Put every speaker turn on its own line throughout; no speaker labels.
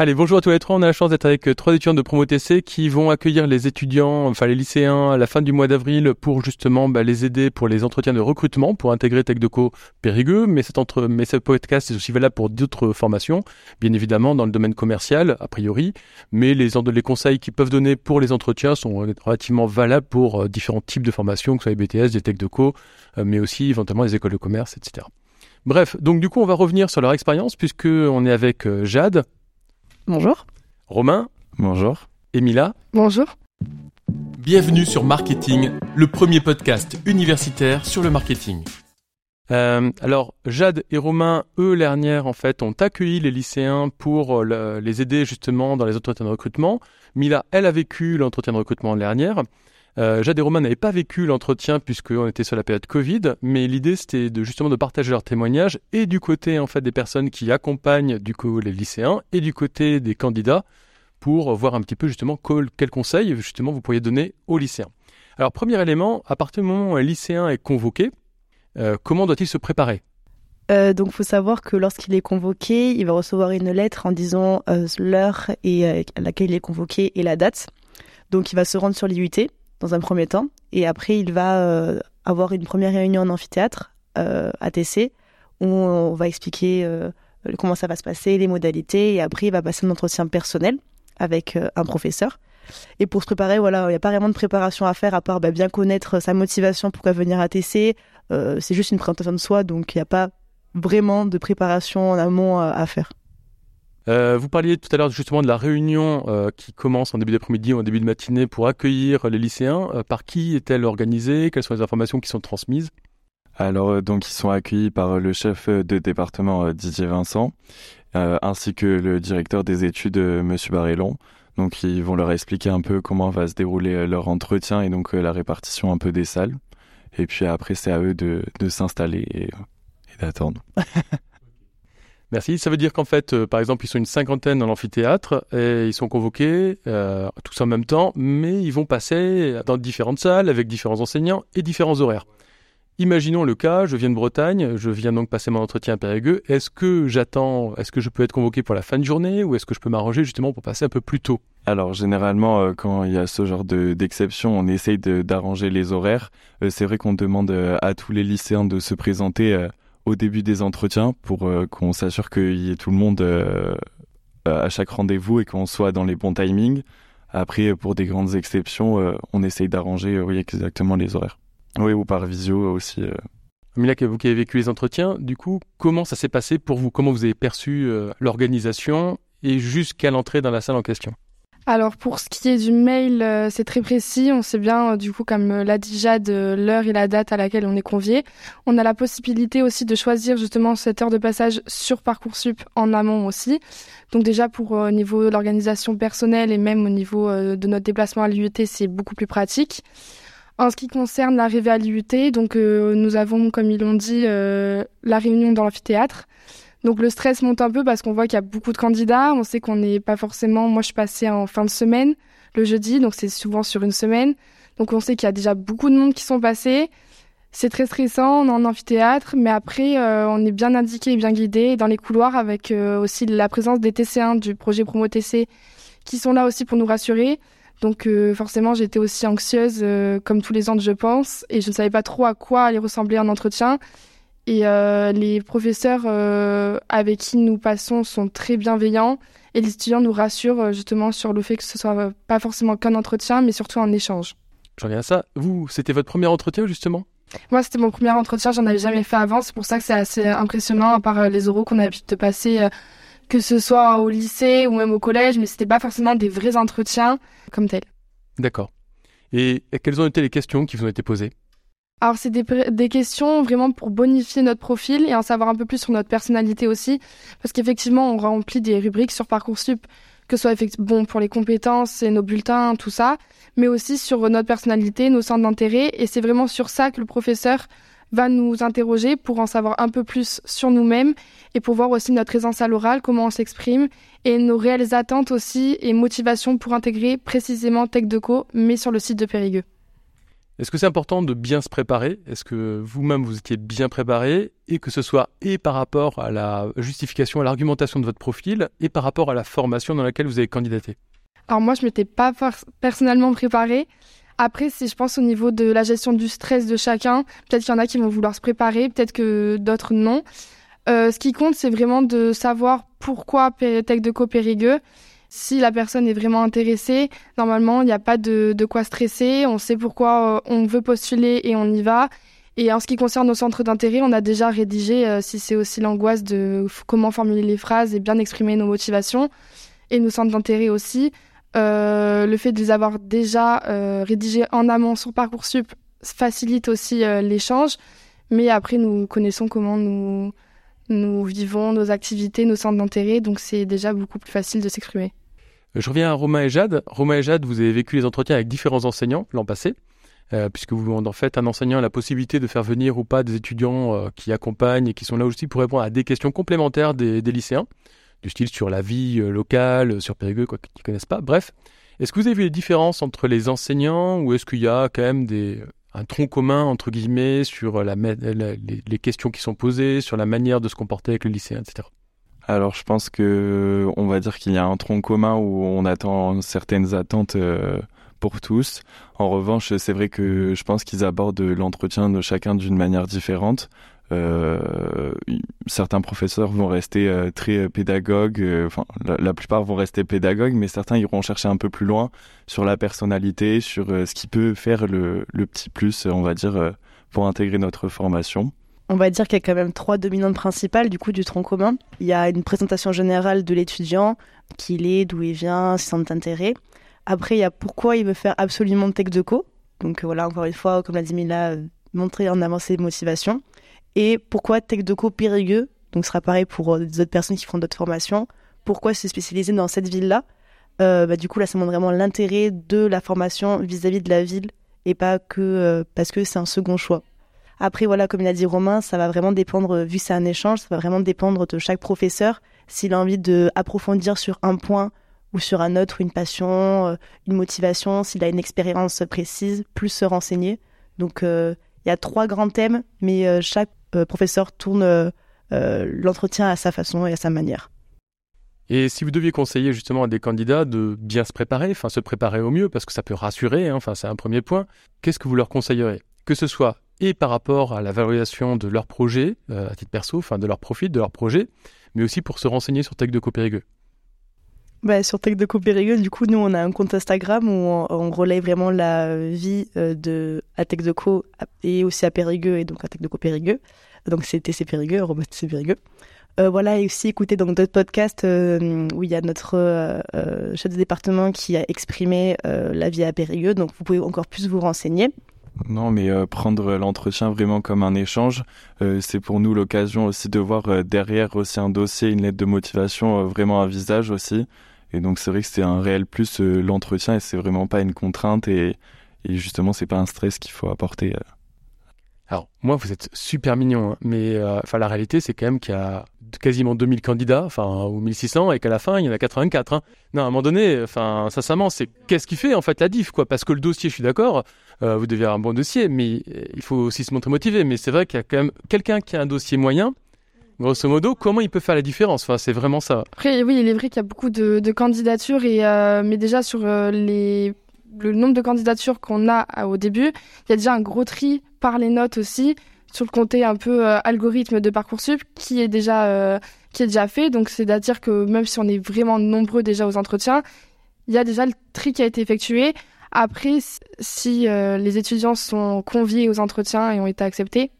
Allez, bonjour à tous les trois. On a la chance d'être avec euh, trois étudiants de Promo TC qui vont accueillir les étudiants, enfin les lycéens, à la fin du mois d'avril pour justement bah, les aider pour les entretiens de recrutement pour intégrer TechDeco Périgueux. Mais, cet entre... mais ce podcast est aussi valable pour d'autres formations, bien évidemment dans le domaine commercial, a priori. Mais les, les conseils qu'ils peuvent donner pour les entretiens sont relativement valables pour euh, différents types de formations, que ce soit les BTS, des TechDeco, euh, mais aussi éventuellement les écoles de commerce, etc. Bref, donc du coup, on va revenir sur leur expérience puisque on est avec Jade,
Bonjour.
Romain.
Bonjour.
Emila.
Bonjour.
Bienvenue sur Marketing, le premier podcast universitaire sur le marketing.
Euh, alors, Jade et Romain, eux, dernière, en fait, ont accueilli les lycéens pour euh, les aider justement dans les entretiens de recrutement. Mila, elle a vécu l'entretien de recrutement dernière. Euh, Jade et Romain n'avaient pas vécu l'entretien puisqu'on était sur la période Covid, mais l'idée c'était de justement de partager leurs témoignages et du côté en fait des personnes qui accompagnent du coup les lycéens et du côté des candidats pour voir un petit peu justement quels conseils justement vous pourriez donner aux lycéens. Alors premier élément, à partir du moment où un lycéen est convoqué, euh, comment doit-il se préparer?
Euh, donc, faut savoir que lorsqu'il est convoqué, il va recevoir une lettre en disant l'heure et à laquelle il est convoqué et la date. Donc, il va se rendre sur l'IUT dans un premier temps. Et après, il va euh, avoir une première réunion en amphithéâtre, euh, ATC, où on va expliquer euh, comment ça va se passer, les modalités. Et après, il va passer un entretien personnel avec euh, un professeur. Et pour se préparer, voilà, il n'y a pas vraiment de préparation à faire à part bah, bien connaître sa motivation, pourquoi venir ATC. c'est juste une présentation de soi, donc il n'y a pas vraiment de préparation en amont à faire.
Euh, vous parliez tout à l'heure justement de la réunion euh, qui commence en début d'après-midi ou en début de matinée pour accueillir les lycéens. Euh, par qui est-elle organisée? Quelles sont les informations qui sont transmises?
Alors, donc, ils sont accueillis par le chef de département Didier Vincent, ainsi que le directeur des études, Monsieur Barrellon. Donc, ils vont leur expliquer un peu comment va se dérouler leur entretien et donc la répartition un peu des salles. Et puis après, c'est à eux de, s'installer et, et d'attendre.
Merci. Ça veut dire qu'en fait, euh, par exemple, ils sont une cinquantaine dans l'amphithéâtre et ils sont convoqués euh, tous en même temps, mais ils vont passer dans différentes salles avec différents enseignants et différents horaires. Imaginons le cas, je viens de Bretagne, je viens donc passer mon entretien à Périgueux. Est-ce que j'attends, est-ce que je peux être convoqué pour la fin de journée ou est-ce que je peux m'arranger justement pour passer un peu plus tôt?
Alors généralement, euh, quand il y a ce genre d'exception, on essaye d'arranger les horaires. C'est vrai qu'on demande à tous les lycéens de se présenter au début des entretiens pour euh, qu'on s'assure qu'il y ait tout le monde euh, à chaque rendez-vous et qu'on soit dans les bons timings. Après, pour des grandes exceptions, euh, on essaye d'arranger oui, exactement les horaires. Oui, ou par visio aussi.
Mila, vous qui avez vécu les entretiens, du coup, comment ça s'est passé pour vous? Comment vous avez perçu l'organisation et jusqu'à l'entrée dans la salle en question?
Alors pour ce qui est du mail, euh, c'est très précis. On sait bien, euh, du coup, comme euh, l'a dit Jade, l'heure et la date à laquelle on est convié. On a la possibilité aussi de choisir justement cette heure de passage sur Parcoursup en amont aussi. Donc déjà pour au niveau de l'organisation personnelle et même au niveau de notre déplacement à l'IUT, c'est beaucoup plus pratique. En ce qui concerne l'arrivée à l'IUT, donc nous avons, comme ils l'ont dit, la réunion dans l'amphithéâtre. Donc le stress monte un peu parce qu'on voit qu'il y a beaucoup de candidats. On sait qu'on n'est pas forcément. Moi, je passée en fin de semaine, le jeudi, donc c'est souvent sur une semaine. Donc on sait qu'il y a déjà beaucoup de monde qui sont passés. C'est très stressant, on est en amphithéâtre, mais après, euh, on est bien indiqué bien guidé dans les couloirs avec euh, aussi la présence des TC1 du projet Promo TC qui sont là aussi pour nous rassurer. Donc euh, forcément, j'étais aussi anxieuse, comme tous les ans, je pense, et je ne savais pas trop à quoi allait ressembler un entretien. Et euh, les professeurs euh, avec qui nous passons sont très bienveillants et les étudiants nous rassurent euh, justement sur le fait que ce soit pas forcément qu'un entretien, mais surtout un échange.
J'en reviens à ça. Vous, c'était votre premier entretien justement?
Moi, c'était mon premier entretien. J'en avais jamais fait avant. C'est pour ça que c'est assez impressionnant, à part les oraux qu'on a pu te passer, que ce soit au lycée ou même au collège, mais c'était pas forcément des vrais entretiens comme tels.
D'accord. Et quelles ont été les questions qui vous ont été posées?
Alors c'est des, des, questions vraiment pour bonifier notre profil et en savoir un peu plus sur notre personnalité aussi, parce qu'effectivement on remplit des rubriques sur Parcoursup, que ce soit bon pour les compétences et nos bulletins, tout ça, mais aussi sur notre personnalité, nos centres d'intérêt, et c'est vraiment sur ça que le professeur va nous interroger pour en savoir un peu plus sur nous-mêmes et pour voir aussi notre présence à l'oral, comment on s'exprime, et nos réelles attentes aussi et motivations pour intégrer précisément TechDeco, mais sur le site de Périgueux.
Est-ce que c'est important de bien se préparer? Est-ce que vous-même vous étiez bien préparé? Et que ce soit et par rapport à la justification, à l'argumentation de votre profil et par rapport à la formation dans laquelle vous avez candidaté?
Alors moi, je m'étais pas personnellement préparée. Après, si je pense au niveau de la gestion du stress de chacun, peut-être qu'il y en a qui vont vouloir se préparer, peut-être que d'autres non. Euh, ce qui compte, c'est vraiment de savoir pourquoi Tech de Périgueux si la personne est vraiment intéressée, normalement, il n'y a pas de, quoi stresser. On sait pourquoi euh, on veut postuler et on y va. Et en ce qui concerne nos centres d'intérêt, on a déjà rédigé, euh, si c'est aussi l'angoisse de comment formuler les phrases et bien exprimer nos motivations, et nos centres d'intérêt aussi. Euh, le fait de les avoir déjà rédigés en amont sur Parcoursup facilite aussi l'échange. Mais après, nous connaissons comment nous, nous vivons nos activités, nos centres d'intérêt, donc c'est déjà beaucoup plus facile de s'exprimer.
Je reviens à Romain et Jade. Romain et Jade, vous avez vécu les entretiens avec différents enseignants l'an passé, euh, puisque vous en faites un enseignant a la possibilité de faire venir ou pas des étudiants euh, qui accompagnent et qui sont là aussi pour répondre à des questions complémentaires des, lycéens, du style sur la vie euh, locale, sur Périgueux, quoi qu'ils ne connaissent pas. Bref, est-ce que vous avez vu les différences entre les enseignants ou est-ce qu'il y a quand même un tronc commun, entre guillemets, sur les, questions qui sont posées, sur la manière de se comporter avec le lycéen, etc.
Alors je pense que on va dire qu'il y a un tronc commun où on attend certaines attentes euh, pour tous. En revanche, c'est vrai que je pense qu'ils abordent l'entretien de chacun d'une manière différente. Euh, certains professeurs vont rester euh, très pédagogues, enfin la, plupart vont rester pédagogues, mais certains iront chercher un peu plus loin sur la personnalité, sur ce qui peut faire le, le petit plus, on va dire, pour intégrer notre formation
on va dire qu'il y a quand même trois dominantes principales du coup du tronc commun. Il y a une présentation générale de l'étudiant, qui il est, d'où il vient, ses centres d'intérêt. Après, il y a pourquoi il veut faire absolument tech de co. Donc voilà, encore une fois, comme l'a dit Mila, euh, montrer en avant ses motivations. Et pourquoi tech de co Périgueux Donc ce sera pareil pour euh, des autres personnes qui font d'autres formations. Pourquoi se spécialiser dans cette ville-là? Euh, bah, Du coup, là, ça montre vraiment l'intérêt de la formation vis-à-vis de la ville et pas que parce que c'est un second choix. Après, voilà, comme il a dit Romain, ça va vraiment dépendre, euh, vu que c'est un échange, ça va vraiment dépendre de chaque professeur. S'il a envie de approfondir sur un point ou sur un autre, une passion, euh, une motivation, s'il a une expérience précise, plus se renseigner. Donc, euh, il y a trois grands thèmes, mais chaque professeur tourne l'entretien à sa façon et à sa manière.
Et si vous deviez conseiller justement à des candidats de bien se préparer, enfin se préparer au mieux, parce que ça peut rassurer, hein, enfin c'est un premier point, qu'est-ce que vous leur conseillerez? Que ce soit et par rapport à la valorisation de leur projet, euh, à titre perso, enfin de leur profit, de leur projet, mais aussi pour se renseigner sur Tech de Copérigueux.
Bah, sur Tech de Copérigueux, du coup, nous, on a un compte Instagram où on, relaie vraiment la vie euh, de à Tech de Co et aussi à Périgueux et donc à Tech de Copérigueux. Donc c'est TC Périgueux, Robot TC Périgueux. Euh, voilà, et aussi écouter donc d'autres podcasts où il y a notre chef de département qui a exprimé la vie à Périgueux, donc vous pouvez encore plus vous renseigner.
Non, mais euh, prendre l'entretien vraiment comme un échange, euh, c'est pour nous l'occasion aussi de voir euh, derrière aussi un dossier, une lettre de motivation, vraiment un visage aussi. Et donc c'est vrai que c'est un réel plus l'entretien et c'est vraiment pas une contrainte et, et justement c'est pas un stress qu'il faut apporter.
Alors moi vous êtes super mignon, hein, mais enfin la réalité c'est quand même qu'il y a quasiment 2000 candidats, enfin ou 1600 et qu'à la fin il y en a 84. Hein. Non, à un moment donné, enfin sincèrement c'est qu'est-ce qui fait en fait la diff quoi? Parce que le dossier, je suis d'accord euh, vous devez avoir un bon dossier, mais euh, il faut aussi se montrer motivé. Mais c'est vrai qu'il y a quand même quelqu'un qui a un dossier moyen. Grosso modo, comment il peut faire la différence? Enfin, c'est vraiment ça.
Après, oui, il est vrai qu'il y a beaucoup de, candidatures, et, euh, mais déjà sur les, le nombre de candidatures qu'on a au début, il y a déjà un gros tri par les notes aussi sur le côté un peu algorithme de parcoursup qui est déjà qui est déjà fait. Donc c'est-à-dire que même si on est vraiment nombreux déjà aux entretiens, il y a déjà le tri qui a été effectué. Après, si euh, les étudiants sont conviés aux entretiens et ont été acceptés,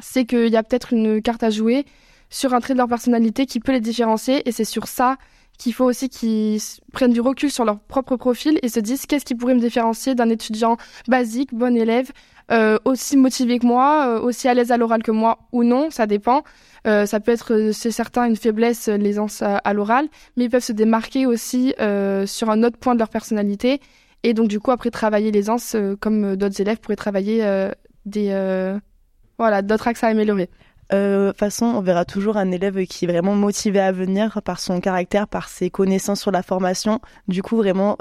c'est qu'il y a peut-être une carte à jouer sur un trait de leur personnalité qui peut les différencier et c'est sur ça qu'il faut aussi qu'ils prennent du recul sur leur propre profil et se disent qu'est-ce qui pourrait me différencier d'un étudiant basique, bon élève, euh, aussi motivé que moi, euh, aussi à l'aise à l'oral que moi ou non, ça dépend. ça peut être, c'est certain, une faiblesse, l'aisance à, à l'oral, mais ils peuvent se démarquer aussi sur un autre point de leur personnalité et donc, du coup, après, travailler l'aisance, euh, comme euh, d'autres élèves pourraient travailler euh, des, voilà, d'autres axes à améliorer.
De toute façon, on verra toujours un élève qui est vraiment motivé à venir par son caractère, par ses connaissances sur la formation. Du coup, vraiment,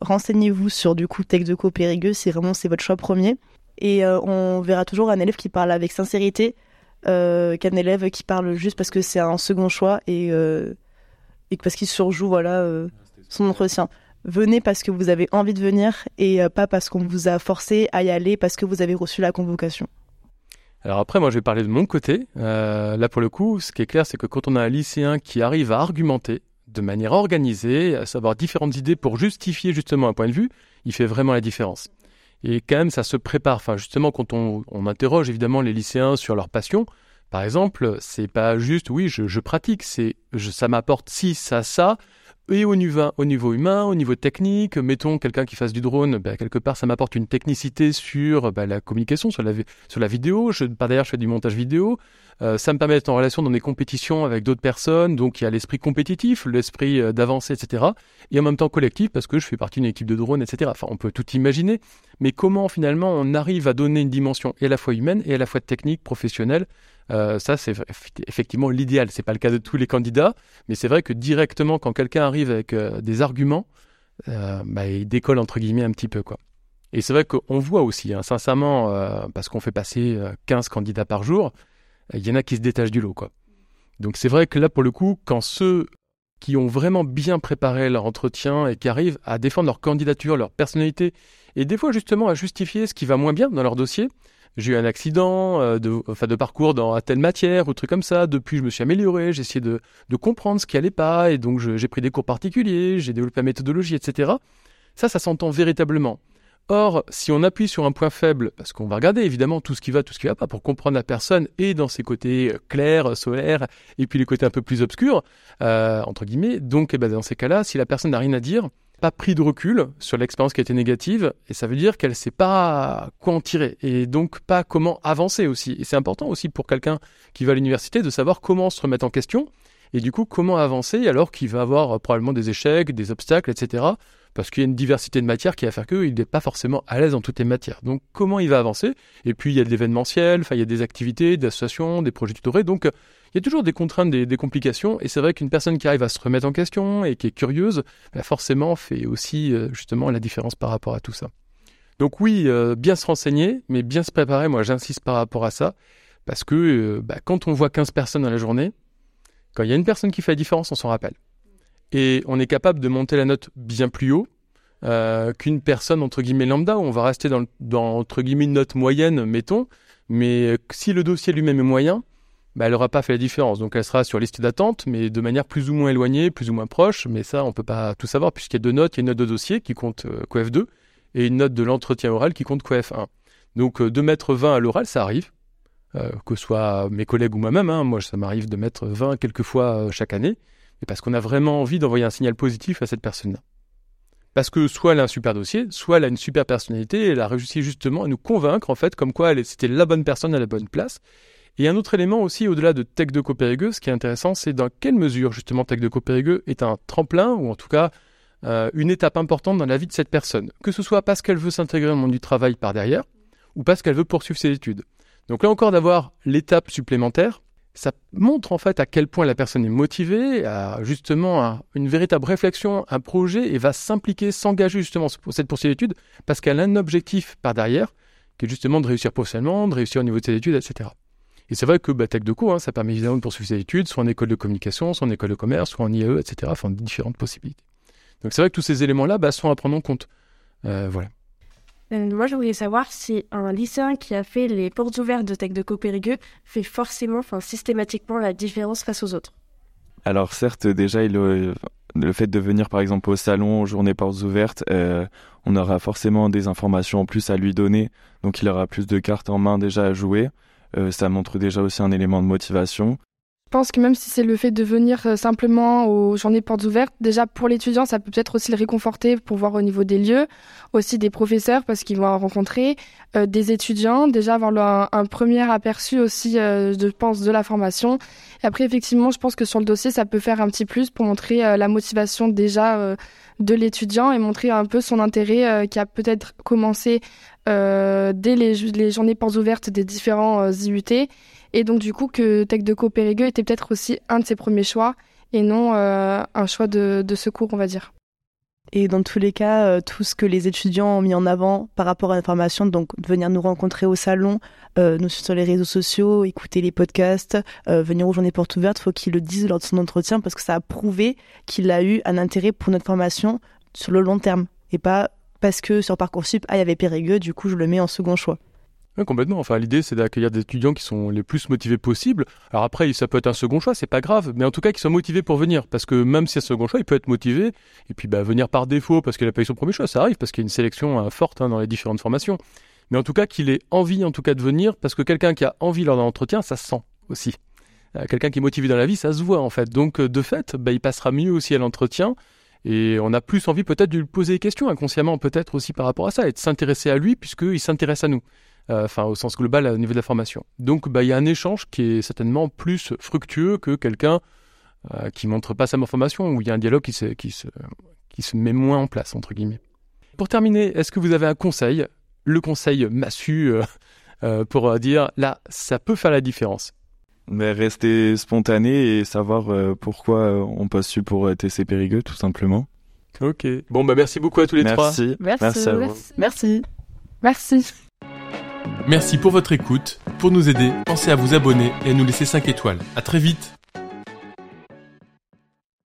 renseignez-vous sur du coup Tech de Co Périgueux si vraiment c'est votre choix premier. Et on verra toujours un élève qui parle avec sincérité, qu'un élève qui parle juste parce que c'est un second choix et, et parce qu'il surjoue voilà son entretien venez parce que vous avez envie de venir et euh, pas parce qu'on vous a forcé à y aller parce que vous avez reçu la convocation.
Alors après, moi, je vais parler de mon côté. Euh, là, pour le coup, ce qui est clair, c'est que quand on a un lycéen qui arrive à argumenter de manière organisée, à savoir différentes idées pour justifier justement un point de vue, il fait vraiment la différence. Et quand même, ça se prépare. Enfin, justement, quand on, interroge évidemment les lycéens sur leur passion, par exemple, c'est pas juste, oui, je, pratique, c'est, ça m'apporte ci, ça, ça, et au niveau, au niveau humain, au niveau technique, mettons quelqu'un qui fasse du drone, bah, quelque part ça m'apporte une technicité sur bah, la communication, sur la, vidéo. Par derrière, je fais du montage vidéo. Euh, ça me permet d'être en relation dans des compétitions avec d'autres personnes, donc il y a l'esprit compétitif, l'esprit euh, d'avancer, etc. Et en même temps collectif, parce que je fais partie d'une équipe de drone, etc. Enfin, on peut tout imaginer, mais comment finalement on arrive à donner une dimension et à la fois humaine et à la fois technique, professionnelle euh, ça, c'est effectivement l'idéal. C'est pas le cas de tous les candidats, mais c'est vrai que directement, quand quelqu'un arrive avec euh, des arguments, euh, bah, il décolle entre guillemets un petit peu, quoi. Et c'est vrai qu'on voit aussi, hein, sincèrement, parce qu'on fait passer 15 candidats par jour, il y en a qui se détachent du lot, quoi. Donc c'est vrai que là, pour le coup, quand ceux qui ont vraiment bien préparé leur entretien et qui arrivent à défendre leur candidature, leur personnalité, et des fois justement à justifier ce qui va moins bien dans leur dossier, j'ai eu un accident euh, de, enfin, de parcours dans telle matière ou truc comme ça. Depuis, je me suis amélioré, j'ai essayé de, comprendre ce qui allait pas, et donc j'ai pris des cours particuliers, j'ai développé la méthodologie, etc. Ça, ça s'entend véritablement. Or, si on appuie sur un point faible, parce qu'on va regarder évidemment tout ce qui va, tout ce qui va pas, pour comprendre la personne et dans ses côtés euh, clairs, solaires, et puis les côtés un peu plus obscurs, euh, entre guillemets, donc eh ben, dans ces cas-là, si la personne n'a rien à dire, pas pris de recul sur l'expérience qui a été négative, et ça veut dire qu'elle sait pas quoi en tirer, et donc pas comment avancer aussi. Et c'est important aussi pour quelqu'un qui va à l'université de savoir comment se remettre en question, et du coup comment avancer alors qu'il va avoir probablement des échecs, des obstacles, etc. Parce qu'il y a une diversité de matières qui va faire qu'il n'est pas forcément à l'aise dans toutes les matières. Donc comment il va avancer? Et puis il y a de l'événementiel, il y a des activités, des associations, des projets tutorés, donc il y a toujours des contraintes, des, complications, et c'est vrai qu'une personne qui arrive à se remettre en question et qui est curieuse, bah, forcément fait aussi euh, justement la différence par rapport à tout ça. Donc oui, euh, bien se renseigner, mais bien se préparer, moi j'insiste par rapport à ça, parce que euh, bah, quand on voit 15 personnes dans la journée, quand il y a une personne qui fait la différence, on s'en rappelle. Et on est capable de monter la note bien plus haut qu'une personne entre guillemets lambda, on va rester dans, entre guillemets une note moyenne, mettons, mais si le dossier lui-même est moyen, bah, elle n'aura pas fait la différence. Donc elle sera sur liste d'attente, mais de manière plus ou moins éloignée, plus ou moins proche. Mais ça, on peut pas tout savoir, puisqu'il y a deux notes. Il y a une note de dossier qui compte euh, COEF 2 et une note de l'entretien oral qui compte COEF 1. Donc euh, de mettre 20 à l'oral, ça arrive. Euh, que ce soit mes collègues ou moi-même, hein. moi ça m'arrive de mettre 20 quelques fois chaque année, et parce qu'on a vraiment envie d'envoyer un signal positif à cette personne-là. Parce que soit elle a un super dossier, soit elle a une super personnalité, elle a réussi justement à nous convaincre en fait comme quoi c'était la bonne personne à la bonne place, et un autre élément aussi, au-delà de Tech de Copérigueux, ce qui est intéressant, c'est dans quelle mesure justement Tech de Copérigueux est un tremplin, ou en tout cas euh, une étape importante dans la vie de cette personne. Que ce soit parce qu'elle veut s'intégrer au monde du travail par derrière, ou parce qu'elle veut poursuivre ses études. Donc là encore, d'avoir l'étape supplémentaire, ça montre en fait à quel point la personne est motivée, à justement une véritable réflexion, un projet, et va s'impliquer, s'engager justement pour cette poursuite d'études, parce qu'elle a un objectif par derrière, qui est justement de réussir professionnellement, de réussir au niveau de ses études, etc. Et c'est vrai que bah, Tech de Co, hein, ça permet évidemment de poursuivre ses études, soit en école de communication, soit en école de commerce, soit en IAE, etc. Enfin, différentes possibilités. Donc c'est vrai que tous ces éléments-là bah, sont à prendre en compte. Euh, voilà.
Euh, moi, je voulais savoir si un lycéen qui a fait les portes ouvertes de Tech de Co Périgueux fait forcément, enfin systématiquement la différence face aux autres.
Alors certes, déjà, il, le fait de venir par exemple au salon, aux journées portes ouvertes, euh, on aura forcément des informations en plus à lui donner, donc il aura plus de cartes en main déjà à jouer. Euh, ça montre déjà aussi un élément de motivation.
Pense que même si c'est le fait de venir euh, simplement aux journées portes ouvertes, déjà pour l'étudiant, ça peut peut-être aussi le réconforter pour voir au niveau des lieux, aussi des professeurs parce qu'ils vont rencontrer euh, des étudiants, déjà avoir un, premier aperçu aussi, je pense, de la formation. Et après, effectivement, je pense que sur le dossier, ça peut faire un petit plus pour montrer la motivation déjà de l'étudiant et montrer un peu son intérêt qui a peut-être commencé dès les, les, journées portes ouvertes des différents IUT. Et donc du coup que Tech de Co Périgueux était peut-être aussi un de ses premiers choix et non un choix de, secours, on va dire.
Et dans tous les cas, euh, tout ce que les étudiants ont mis en avant par rapport à l'information, donc venir nous rencontrer au salon, euh, nous sur les réseaux sociaux, écouter les podcasts, euh, venir aux journées portes ouvertes, faut qu'il le dise lors de son entretien parce que ça a prouvé qu'il a eu un intérêt pour notre formation sur le long terme et pas parce que sur Parcoursup, ah, il y avait Périgueux, du coup je le mets en second choix.
Complètement. Enfin, l'idée, c'est d'accueillir des étudiants qui sont les plus motivés possibles. Alors après, ça peut être un second choix, c'est pas grave, mais en tout cas, qu'ils soient motivés pour venir. Parce que même si un second choix, il peut être motivé. Et puis, bah, venir par défaut parce qu'il a pas eu son premier choix, ça arrive, parce qu'il y a une sélection euh, forte hein, dans les différentes formations. Mais en tout cas, qu'il ait envie, en tout cas, de venir, parce que quelqu'un qui a envie lors d'un entretien, ça se sent aussi. Euh, quelqu'un qui est motivé dans la vie, ça se voit, en fait. Donc, euh, de fait, bah, il passera mieux aussi à l'entretien. Et on a plus envie peut-être de lui poser des questions inconsciemment, peut-être aussi par rapport à ça, et de s'intéresser à lui puisqu'il s'intéresse à nous. Euh, enfin au sens global au niveau de la formation. Donc bah, il y a un échange qui est certainement plus fructueux que quelqu'un euh, qui montre pas sa formation, où il y a un dialogue qui se, qui, se, qui se met moins en place, entre guillemets. Pour terminer, est-ce que vous avez un conseil, le conseil massu, euh, pour dire là, ça peut faire la différence?
Mais rester spontané et savoir pourquoi on passe pour TC Périgueux, tout simplement.
Ok. Bon, bah merci beaucoup à tous les
trois.
Merci.
Merci.
à vous.
Merci. Merci.
Merci pour votre écoute. Pour nous aider, pensez à vous abonner et à nous laisser 5 étoiles. À très vite